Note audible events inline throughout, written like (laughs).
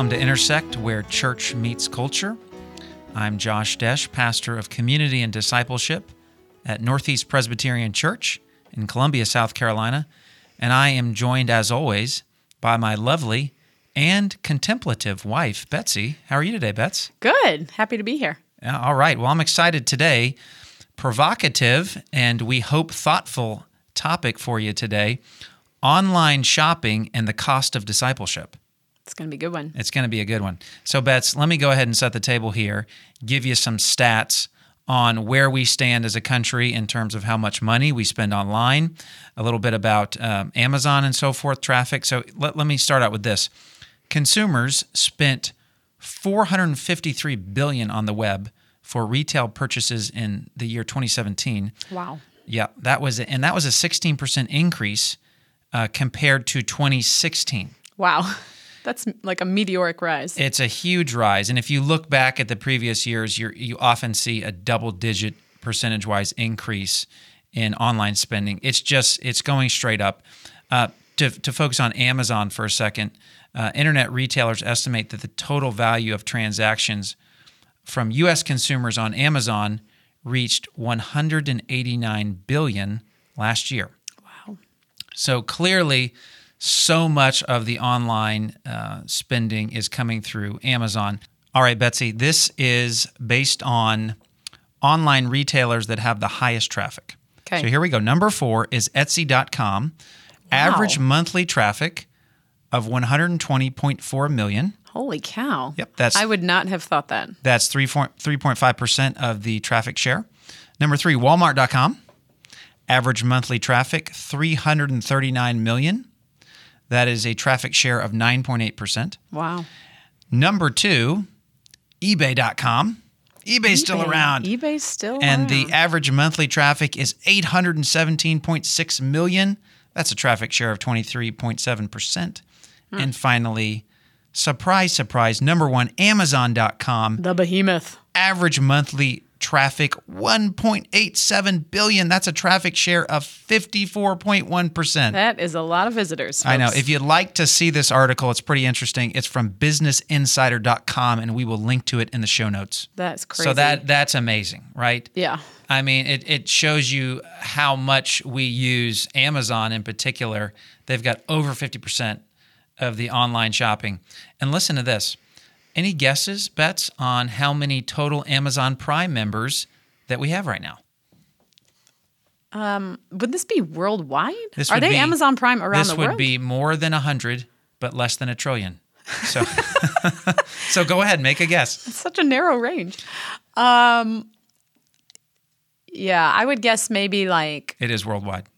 Welcome to Intersect, where church meets culture. I'm Josh Desch, pastor of community and discipleship at Northeast Presbyterian Church in Columbia, South Carolina, and I am joined, as always, by my lovely and contemplative wife, Betsy. How are you today, Bets? Good. Happy to be here. All right. Well, I'm excited today. Provocative and we hope thoughtful topic for you today online shopping and the cost of discipleship. It's going to be a good one. It's going to be a good one. So, Bets, let me go ahead and set the table here, give you some stats on where we stand as a country in terms of how much money we spend online, a little bit about um, Amazon and so forth, traffic. So, let, let me start out with this consumers spent 453 billion on the web for retail purchases in the year 2017. Wow. Yeah, that was and that was a 16% increase uh, compared to 2016. Wow. That's like a meteoric rise. It's a huge rise, and if you look back at the previous years, you you often see a double-digit percentage-wise increase in online spending. It's just it's going straight up. Uh, to to focus on Amazon for a second, uh, internet retailers estimate that the total value of transactions from U.S. consumers on Amazon reached 189 billion last year. wow. So clearly, so much of the online uh, spending is coming through Amazon. All right, Betsy, this is based on online retailers that have the highest traffic. Okay. So here we go. Number four is Etsy.com. Wow. Average monthly traffic of 120.4 million. Holy cow. Yep, that's I would not have thought that. that's 3, 3.5% of the traffic share. Number three, Walmart.com. Average monthly traffic, 339 million. That is a traffic share of 9.8%. Wow. Number two, eBay.com. eBay's still eBay. around. eBay's still and around. the average monthly traffic is 817.6 million. That's a traffic share of 23.7%. Hmm. And finally, surprise, surprise, number one, Amazon.com the behemoth. average monthly traffic 1.87 billion. That's a traffic share of 54.1%. That is a lot of visitors. I know. If you'd like to see this article, it's pretty interesting. It's from businessinsider.com and we will link to it in the show notes. That's crazy. So that that's amazing, right? Yeah. I mean, it, it shows you how much we use Amazon in particular. They've got over 50% of the online shopping. And listen to this. Any guesses, bets on how many total Amazon Prime members that we have right now? Would this be worldwide? This Are they be- Amazon Prime around the world? this would be more than 100, but less than a trillion. So, (laughs) (laughs) so go ahead, make a guess. It's such a narrow range. Um yeah, I would guess maybe like It is worldwide.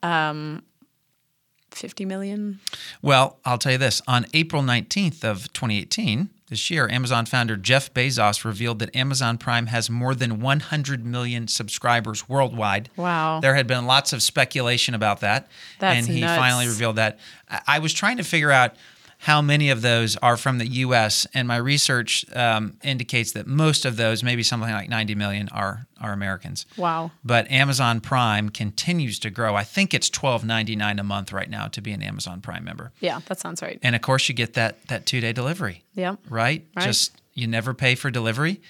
50 million. Well, I'll tell you this. On April 19th of 2018, this year, Amazon founder Jeff Bezos revealed that Amazon Prime has more than 100 million subscribers worldwide. Wow. There had been lots of speculation about that, That's and he nuts. finally revealed that. I I was trying to figure out how many of those are from the U.S., and my research um, indicates that most of those, maybe something like 90 million, are are Americans. Wow. But Amazon Prime continues to grow. I think it's $12.99 a month right now to be an Amazon Prime member. Yeah, that sounds right. And of course, you get that that two day delivery, Yeah. right? Right. Just you never pay for delivery,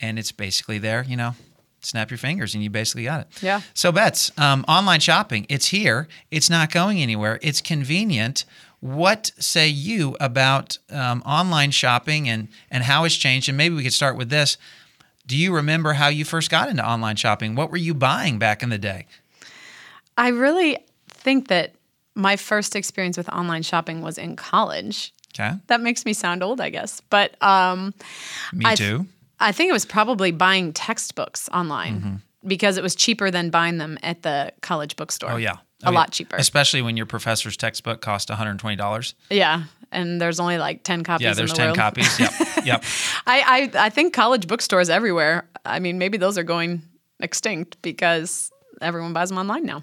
and it's basically there. You know, snap your fingers, and you basically got it. Yeah. So bets um, online shopping. It's here. It's not going anywhere. It's convenient. What say you about um, online shopping and and how it's changed? And maybe we could start with this. Do you remember how you first got into online shopping? What were you buying back in the day? I really think that my first experience with online shopping was in college. Okay. That makes me sound old, I guess. But um, Me I- too. I think it was probably buying textbooks online mm-hmm. because it was cheaper than buying them at the college bookstore. Oh yeah. a Oh, yeah. lot cheaper. Especially when your professor's textbook cost $120. Yeah, and there's only like ten copies. Yeah, there's the 10 world. copies. Yep. (laughs) Yep. I, I I think college bookstores everywhere. I mean, maybe those are going extinct because everyone buys them online now.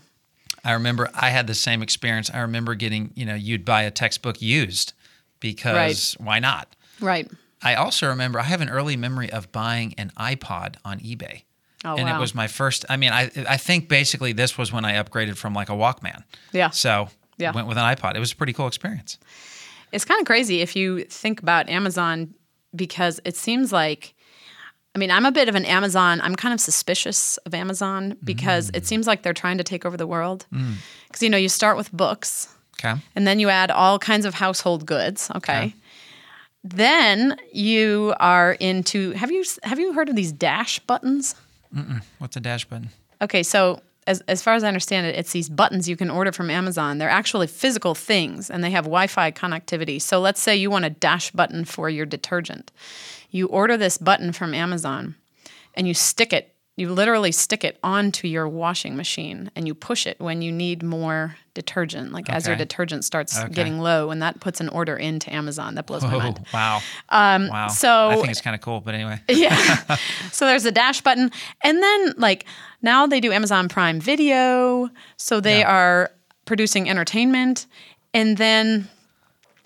I remember I had the same experience. I remember getting, you know, you'd buy a textbook used because why not? Right. I also remember I have an early memory of buying an iPod on eBay. Oh and wow. it was my first I mean, I I think basically this was when I upgraded from like a Walkman. Yeah. So Yeah. went with an iPod. It was a pretty cool experience. It's kind of crazy if you think about Amazon because it seems like I mean, I'm a bit of an Amazon. I'm kind of suspicious of Amazon because it mm. seems like they're trying to take over the world. Mm. Because you know, you start with books, Okay. and then you add all kinds of household goods. Okay. Then you are into. Have you have you heard of these dash buttons? What's a dash button? Okay, so as, as far as I understand it, it's these buttons you can order from Amazon. They're actually physical things and they have Wi Fi connectivity. So let's say you want a dash button for your detergent. You order this button from Amazon and you stick it, you literally stick it onto your washing machine and you push it when you need more detergent, like as your detergent starts Okay. getting low, and that puts an order into Amazon. That blows my Oh, mind. wow. Um, wow. so- I think it's kind of cool, but anyway. (laughs) Yeah. (laughs) so there's a dash button. And then, like, now they do Amazon Prime Video. So they Yeah. are producing entertainment. And then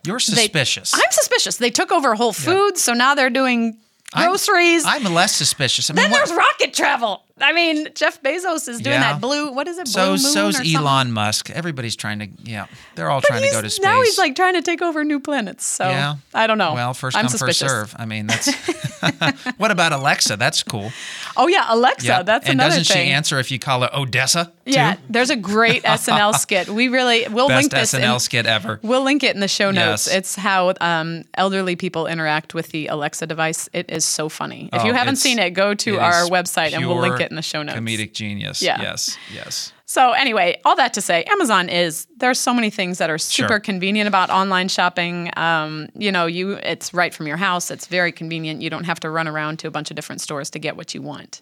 You're they, suspicious. I'm suspicious. They took over Whole Foods. So now they're doing groceries. I'm less suspicious. I mean, then what- there's rocket travel. I mean, Jeff Bezos is doing Yeah. that blue, what is it? Blue so moon so's? Elon Musk. Everybody's trying to, yeah, they're all trying to go to space. Now he's like trying to take over new planets. So yeah, I don't know. Well, 1st I'm come, suspicious. first serve. I mean, that's. (laughs) (laughs) what about Alexa? That's cool. Oh yeah, Alexa. Yeah, That's and another doesn't thing. she answer if you call her Odessa? Too? Yeah, there's a great (laughs) SNL skit. We really we'll best link this. SNL in, skit ever. We'll link it in the show notes. Yes. It's how um, elderly people interact with the Alexa device. It is so funny. If you Oh, haven't seen it, go to it our website and we'll link pure it in the show notes. Comedic genius. Yeah. Yes. Yes. So anyway, all that to say, Amazon is there's so many things that are super Sure. convenient about online shopping. Um, you know, you it's right from your house. It's very convenient. You don't have to run around to a bunch of different stores to get what you want.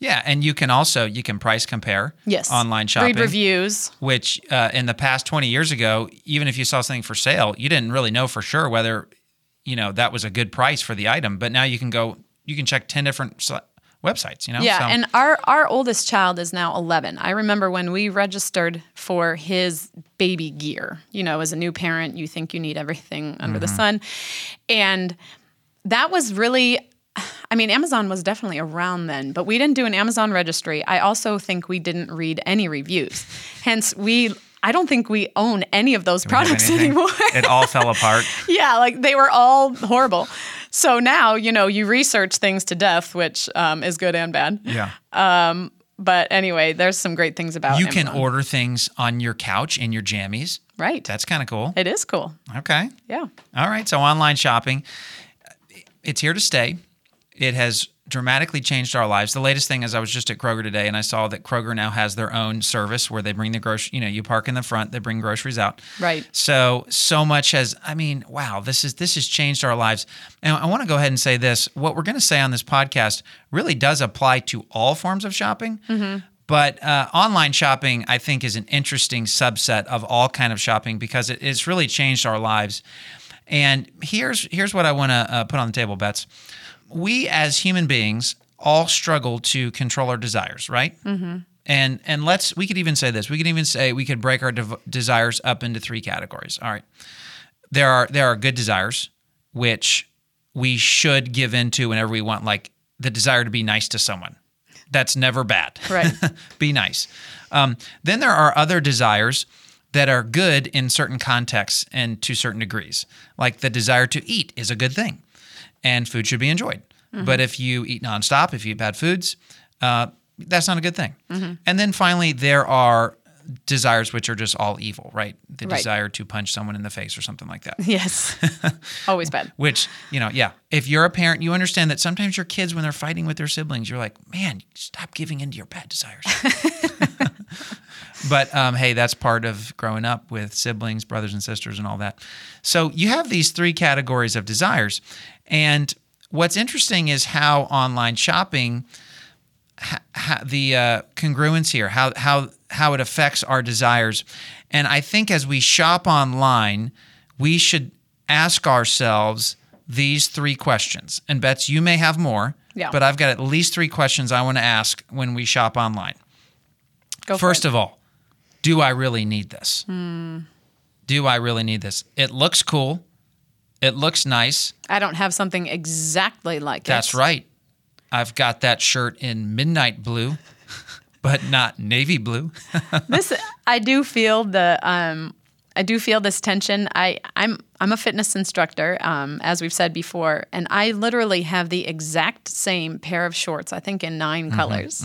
Yeah, and you can also you can price compare. Yes, Online shopping. read reviews. which uh, in the past 20 years ago, even if you saw something for sale, you didn't really know for sure whether, you know, that was a good price for the item. But now you can go, you can check 10 different websites, you know? Yeah, So- and our our oldest child is now 11. I remember when we registered for his baby gear. You know, as a new parent, you think you need everything under the mm-hmm. sun. And that was really I mean, Amazon was definitely around then, but we didn't do an Amazon registry. I also think we didn't read any reviews. Hence, we I don't think we own any of those products anymore. it all fell apart. (laughs) yeah, like they were all horrible. So now, you know, you research things to death, which um, is good and bad. Yeah. But anyway, there's some great things about you can order things on your couch in your jammies. right. That's kind of cool. it is cool. Okay. Yeah. All right. So online shopping, it's here to stay. It has dramatically changed our lives. The latest thing is I was just at Kroger today and I saw that Kroger now has their own service where they bring the grocery, you know, you park in the front, they bring groceries out. Right. So so much has I mean, wow, this is this has changed our lives. And I want to go ahead and say this. What we're going to say on this podcast really does apply to all forms of shopping. But uh, online shopping, I think, is an interesting subset of all kind of shopping because it, it's really changed our lives. And here's here's what I want to uh, put on the table, Bets. We as human beings all struggle to control our desires, right? Mm-hmm. And and let's we could even say this. We could even say we could break our desires up into three categories. All right, there are there are good desires which we should give into whenever we want, like the desire to be nice to someone. That's never bad. Right. (laughs) be nice. Um, then there are other desires that are good in certain contexts and to certain degrees. Like the desire to eat is a good thing, and food should be enjoyed. But if you eat nonstop, if you eat bad foods, uh, that's not a good thing. And then finally, there are desires which are just all evil, right? The Right. desire to punch someone in the face or something like that. Yes. (laughs) Always bad. Which, you know, yeah, if you're a parent, you understand that sometimes your kids, when they're fighting with their siblings, you're like, man, stop giving into your bad desires. (laughs) (laughs) but um, hey, that's part of growing up with siblings, brothers and sisters, and all that. So you have these three categories of desires. And what's interesting is how online shopping, ha, ha, the uh, congruence here, how, how, how it affects our desires. And I think as we shop online, we should ask ourselves these three questions. And Bets, you may have more, Yeah. but I've got at least three questions I want to ask when we shop online. Go First of all, do I really need this? Hmm. Do I really need this? It looks cool. It looks nice. I don't have something exactly like That's it. right. I've got that shirt in midnight blue, (laughs) but not navy blue. (laughs) this I do feel the um I do feel this tension. I I'm I'm a fitness instructor, um, as we've said before, and I literally have the exact same pair of shorts, I think in 9 Mm-hmm, colors.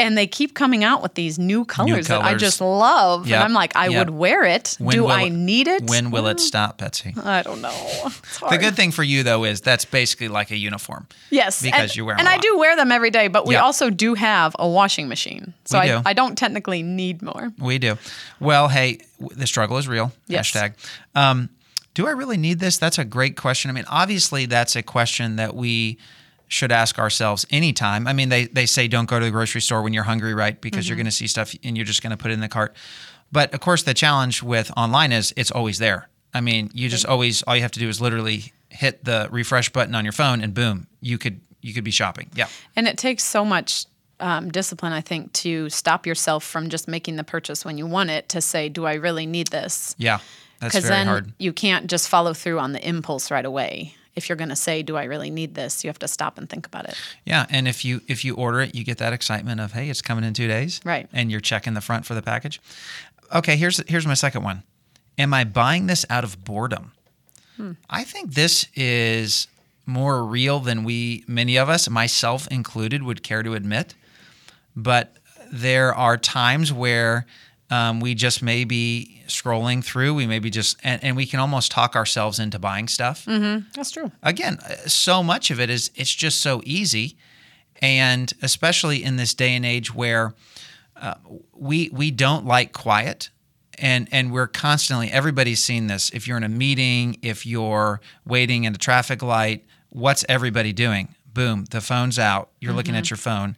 And they keep coming out with these new colors, that I just love. Yep, And I'm like, I yep. would wear it. When Do I it- need it? When will it stop, Betsy? I don't know. The good thing for you though is that's basically like a uniform. Yes, because and, you wear 'em and I do wear them every day. But we Yeah. also do have a washing machine, so We I, do. I don't technically need more. We do. Well, hey, the struggle is real. Yes. Hashtag. Um, do I really need this? That's a great question. I mean, obviously, that's a question that we should ask ourselves anytime. I mean, they, they say don't go to the grocery store when you're hungry, right? Because you're going to see stuff and you're just going to put it in the cart. But of course, the challenge with online is it's always there. I mean, you just always, all you have to do is literally hit the refresh button on your phone and boom, you could, you could be shopping. Yeah. And it takes so much um, discipline, I think, to stop yourself from just making the purchase when you want it to say, do I really need this? Yeah. That's Because very then hard. you can't just follow through on the impulse right away. If you're going to say, do I really need this? You have to stop and think about it. Yeah, and if you if you order it, you get that excitement of hey, it's coming in two days, Right. And you're checking the front for the package. Okay, here's here's my second one. Am I buying this out of boredom? Hmm. I think this is more real than we many of us, myself included, would care to admit. But there are times where um, we just may be scrolling through. We may be just and, and we can almost talk ourselves into buying stuff That's true. again, uh, so much of it is it's just so easy, and especially in this day and age where uh, we we don't like quiet, and and we're constantly everybody's seen this. If you're in a meeting, if you're waiting at a traffic light, what's everybody doing? Boom, the phone's out. You're looking at your phone.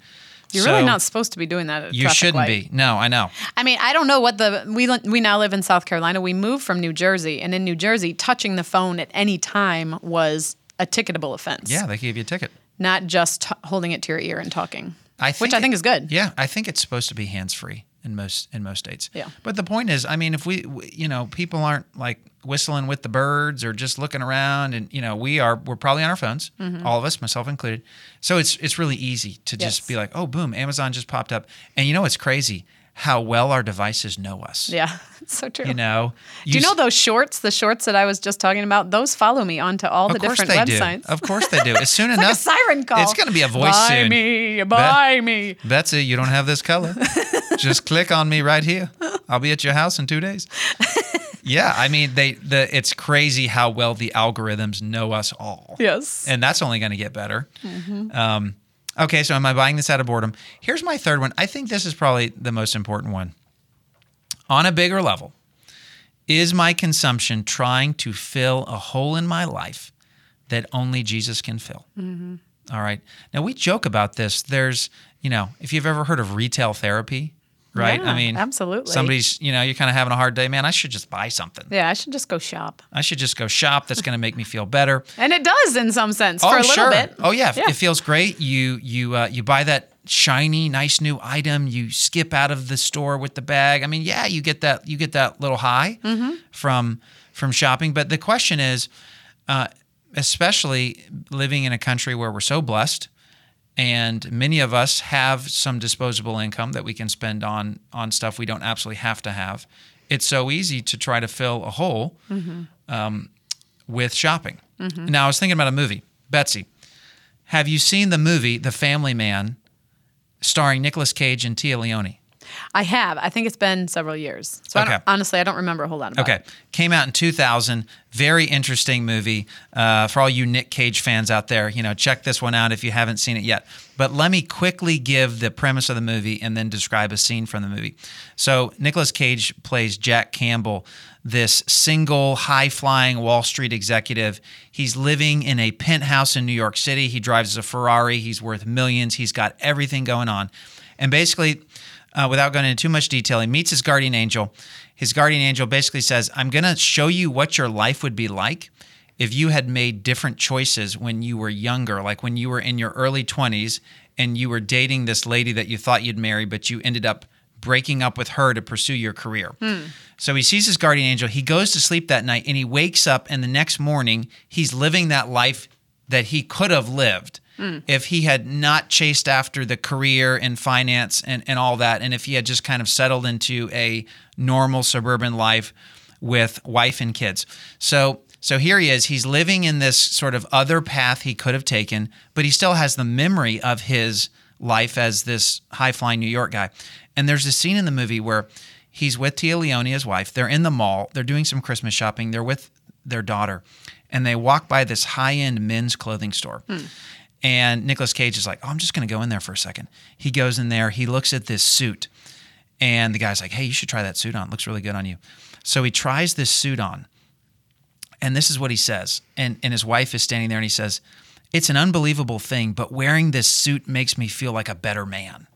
You're So really not supposed to be doing that at You shouldn't light. be. No, I know. I mean, I don't know what the we we now live in South Carolina. We moved from New Jersey, and in New Jersey, touching the phone at any time was a ticketable offense. Yeah, they gave you a ticket. not just t- holding it to your ear and talking. I which I think is good. Yeah, I think it's supposed to be hands free in most in most states. Yeah. But the point is, I mean, if we, we- you know, people aren't like whistling with the birds or just looking around, and you know, we are we're probably on our phones, mm-hmm. all of us, myself included. So it's it's really easy to just be like, oh, boom, Amazon just popped up, and you know, it's crazy how well our devices know us. Yeah, (laughs) so true. You know, Do you know those shorts? The shorts that I was just talking about. Those follow me onto all the different websites. do. Of course they do. (laughs) As soon It's like a enough, siren call. It's going to be a voice buy soon. me, buy me. Betsy, you don't have this color. (laughs) Just click on me right here. I'll be at your house in two days. Yeah, I mean, they the it's crazy how well the algorithms know us all. Yes. and that's only going to get better. Um, okay, so am I buying this out of boredom? Here's my third one. I think this is probably the most important one. On a bigger level, is my consumption trying to fill a hole in my life that only Jesus can fill? Mm-hmm. All right. Now we joke about this. There's, you know, if you've ever heard of retail therapy, right? Yeah, I mean, absolutely. Somebody's, you know, you're kind of having a hard day, man. I should just buy something. yeah, I should just go shop. I should just go shop. That's going to make me feel better. (laughs) And it does in some sense for a little sure. bit. Oh yeah. Yeah. it feels great. You you uh, you buy that shiny, nice new item. You skip out of the store with the bag. I mean, yeah, you get that you get that little high Mm-hmm. from from shopping. But the question is, uh, especially living in a country where we're so blessed. And many of us have some disposable income that we can spend on on stuff we don't absolutely have to have. It's so easy to try to fill a hole um, with shopping. Now, I was thinking about a movie. Betsy, have you seen the movie The Family Man starring Nicolas Cage and Téa Leoni? I have. I think it's been several years. So I Okay. don't, honestly, I don't remember a whole lot about Okay. it. Okay. Came out in 2000. Very interesting movie. Uh, for all you Nick Cage fans out there, you know, check this one out if you haven't seen it yet. But let me quickly give the premise of the movie and then describe a scene from the movie. So, Nicolas Cage plays Jack Campbell, this single, high flying Wall Street executive. He's living in a penthouse in New York City. He drives a Ferrari. He's worth millions. He's got everything going on. And basically, uh, without going into too much detail, he meets his guardian angel. His guardian angel basically says, I'm going to show you what your life would be like if you had made different choices when you were younger, like when you were in your early 20s and you were dating this lady that you thought you'd marry, but you ended up breaking up with her to pursue your career. So he sees his guardian angel. He goes to sleep that night and he wakes up, and the next morning, he's living that life that he could have lived hmm. if he had not chased after the career and finance and, and all that, and if he had just kind of settled into a normal suburban life with wife and kids. So so here he is. He's living in this sort of other path he could have taken, but he still has the memory of his life as this high flying New York guy. And there's a scene in the movie where he's with Téa Leoni, his wife. They're in the mall. They're doing some Christmas shopping. They're with their daughter, and they walk by this high end men's clothing store. And Nicolas Cage is like, "Oh, I'm just going to go in there for a second. He goes in there. He looks at this suit, and the guy's like, "Hey, you should try that suit on. It looks really good on you." So he tries this suit on, and this is what he says. And and his wife is standing there, and he says, "It's an unbelievable thing, but wearing this suit makes me feel like a better man."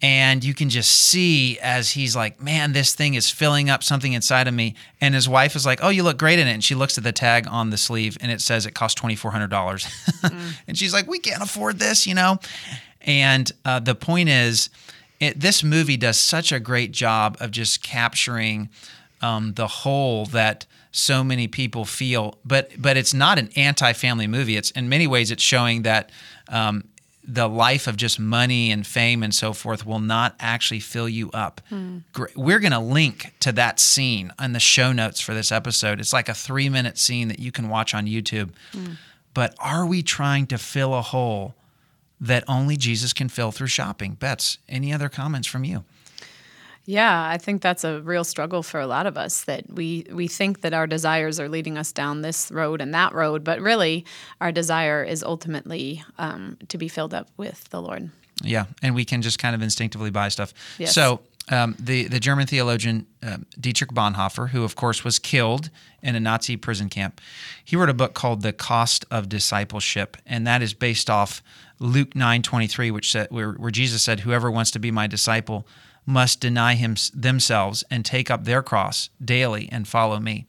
And you can just see as he's like, man, this thing is filling up something inside of me. And his wife is like, oh, you look great in it. And she looks at the tag on the sleeve and it says it costs $2,400. (laughs) and she's like, we can't afford this, you know? And uh, the point is, it, this movie does such a great job of just capturing um, the hole that so many people feel. But but it's not an anti-family movie. It's in many ways it's showing that um, the life of just money and fame and so forth will not actually fill you up. Hmm. Gr- We're going to link to that scene in the show notes for this episode. It's like a three minute scene that you can watch on YouTube. Hmm. But are we trying to fill a hole that only Jesus can fill through shopping? Bets, any other comments from you? Yeah, I think that's a real struggle for a lot of us that we we think that our desires are leading us down this road and that road, but really our desire is ultimately um, to be filled up with the Lord. Yeah, and we can just kind of instinctively buy stuff. Yes. So um, the the German theologian um, Dietrich Bonhoeffer, who of course was killed in a Nazi prison camp, he wrote a book called The Cost of Discipleship, and that is based off Luke nine twenty three, which said where, where Jesus said, "Whoever wants to be my disciple." Must deny him themselves and take up their cross daily and follow me.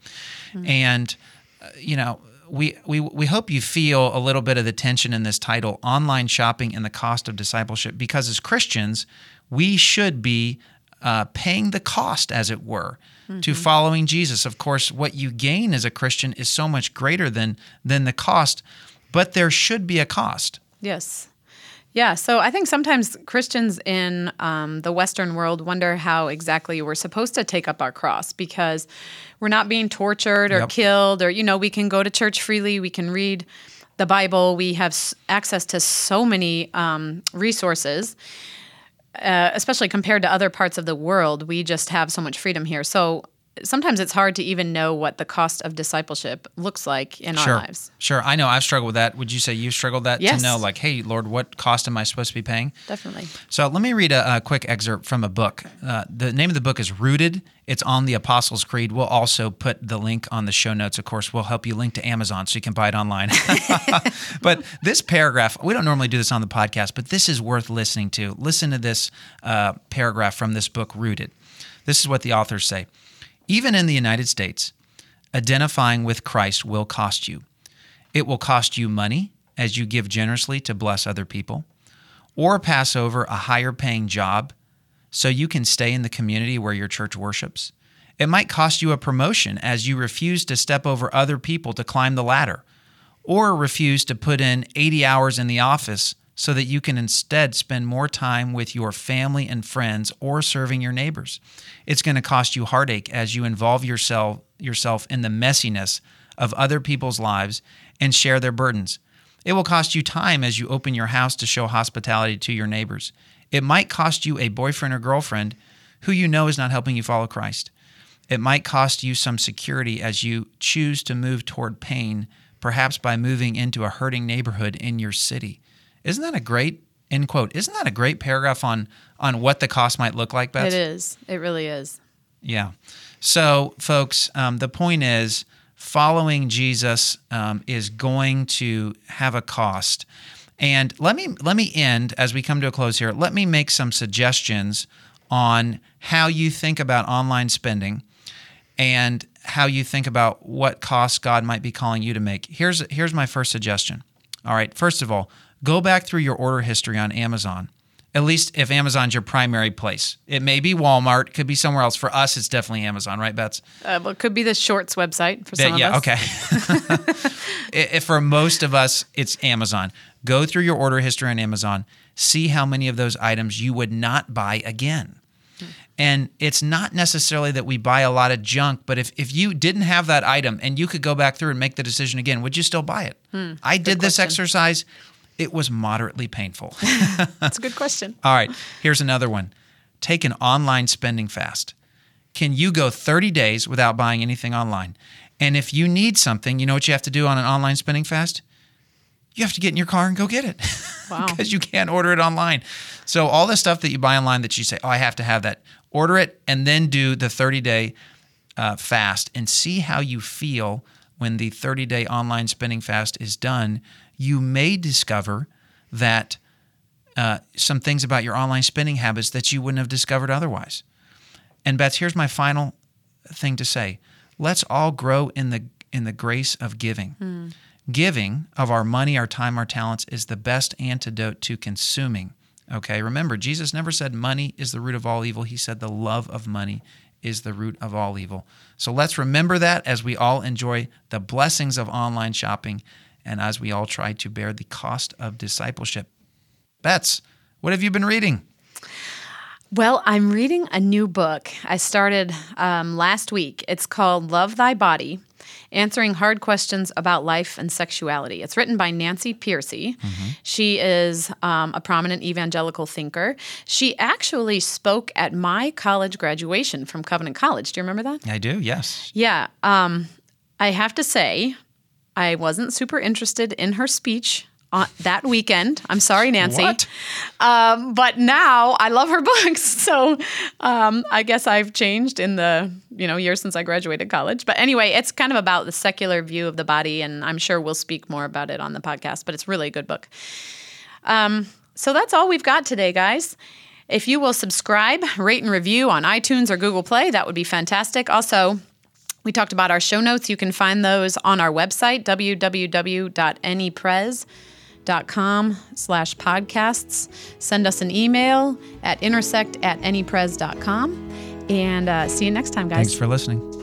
And uh, you know, we, we we hope you feel a little bit of the tension in this title online shopping and the cost of discipleship because as christians we should be uh, paying the cost as it were to following jesus of course what you gain as a christian is so much greater than than the cost but there should be a cost Yes. Yeah, so I think sometimes Christians in um, the Western world wonder how exactly we're supposed to take up our cross because we're not being tortured or Yep. killed, or, you know, we can go to church freely, we can read the Bible, we have s- access to so many um, resources, uh, especially compared to other parts of the world. We just have so much freedom here. So sometimes it's hard to even know what the cost of discipleship looks like in sure our lives. sure i know i've struggled with that would you say you've struggled that Yes. to know like hey lord what cost am i supposed to be paying Definitely. So let me read a, a quick excerpt from a book. Uh, the name of the book is Rooted. It's on the Apostles' Creed. We'll also put the link on the show notes. Of course, we'll help you link to Amazon so you can buy it online. (laughs) but this paragraph, we don't normally do this on the podcast, but this is worth listening to. Listen to this uh, paragraph from this book, Rooted. This is what the authors say. Even in the United States, identifying with Christ will cost you. It will cost you money as you give generously to bless other people or pass over a higher paying job so you can stay in the community where your church worships. It might cost you a promotion as you refuse to step over other people to climb the ladder, or refuse to put in 80 hours in the office so that you can instead spend more time with your family and friends or serving your neighbors. It's going to cost you heartache as you involve yourself yourself in the messiness of other people's lives and share their burdens. It will cost you time as you open your house to show hospitality to your neighbors. It might cost you a boyfriend or girlfriend who you know is not helping you follow Christ. It might cost you some security as you choose to move toward pain, perhaps by moving into a hurting neighborhood in your city. Isn't that a great end quote? Isn't that a great paragraph on on what the cost might look like, Beth? It is. It really is. Yeah. So, folks, um, the point is following Jesus um, is going to have a cost. And let me let me end as we come to a close here. Let me make some suggestions on how you think about online spending and how you think about what costs God might be calling you to make. Here's here's my first suggestion. All right, first of all, go back through your order history on Amazon. At least if Amazon's your primary place. It may be Walmart, could be somewhere else. For us, it's definitely Amazon, right, Bets? Uh, well, it could be the Shorts website for some yeah, of us. okay. (laughs) if for most of us, it's Amazon. Go through your order history on Amazon. See how many of those items you would not buy again. And it's not necessarily that we buy a lot of junk, but if, if you didn't have that item and you could go back through and make the decision again, would you still buy it? I did this question. exercise. It was moderately painful. (laughs) That's a good question. (laughs) All right, here's another one. Take an online spending fast. Can you go 30 days without buying anything online? And if you need something, you know what you have to do on an online spending fast? You have to get in your car and go get it. (laughs) Wow. Because you can't order it online. So all the stuff that you buy online that you say, "Oh, I have to have that." Order it and then do the 30-day uh, fast and see how you feel when the 30-day online spending fast is done. You may discover that uh, some things about your online spending habits that you wouldn't have discovered otherwise. And Beth, here's my final thing to say: Let's all grow in the in the grace of giving. Giving of our money, our time, our talents is the best antidote to consuming. Okay, remember, Jesus never said money is the root of all evil. He said the love of money is the root of all evil. So let's remember that as we all enjoy the blessings of online shopping and as we all try to bear the cost of discipleship. Bets, what have you been reading? Well, I'm reading a new book I started um, last week. It's called Love Thy Body Answering Hard Questions About Life and Sexuality. It's written by Nancy Pearcey. She is um, a prominent evangelical thinker. She actually spoke at my college graduation from Covenant College. Do you remember that? I do, yes. Yeah. Um, I have to say, I wasn't super interested in her speech on that weekend. I'm sorry, Nancy. What? Um, but now I love her (laughs) books. So um, I guess I've changed in the you know years since I graduated college. But anyway, it's kind of about the secular view of the body, and I'm sure we'll speak more about it on the podcast. But it's really a good book. Um, so that's all we've got today, guys. If you will subscribe, rate, and review on iTunes or Google Play, that would be fantastic. Also, we talked about our show notes. You can find those on our website, www.anypres.com slash podcasts. Send us an email at intersect at anypres.com. And uh, see you next time, guys. Thanks for listening.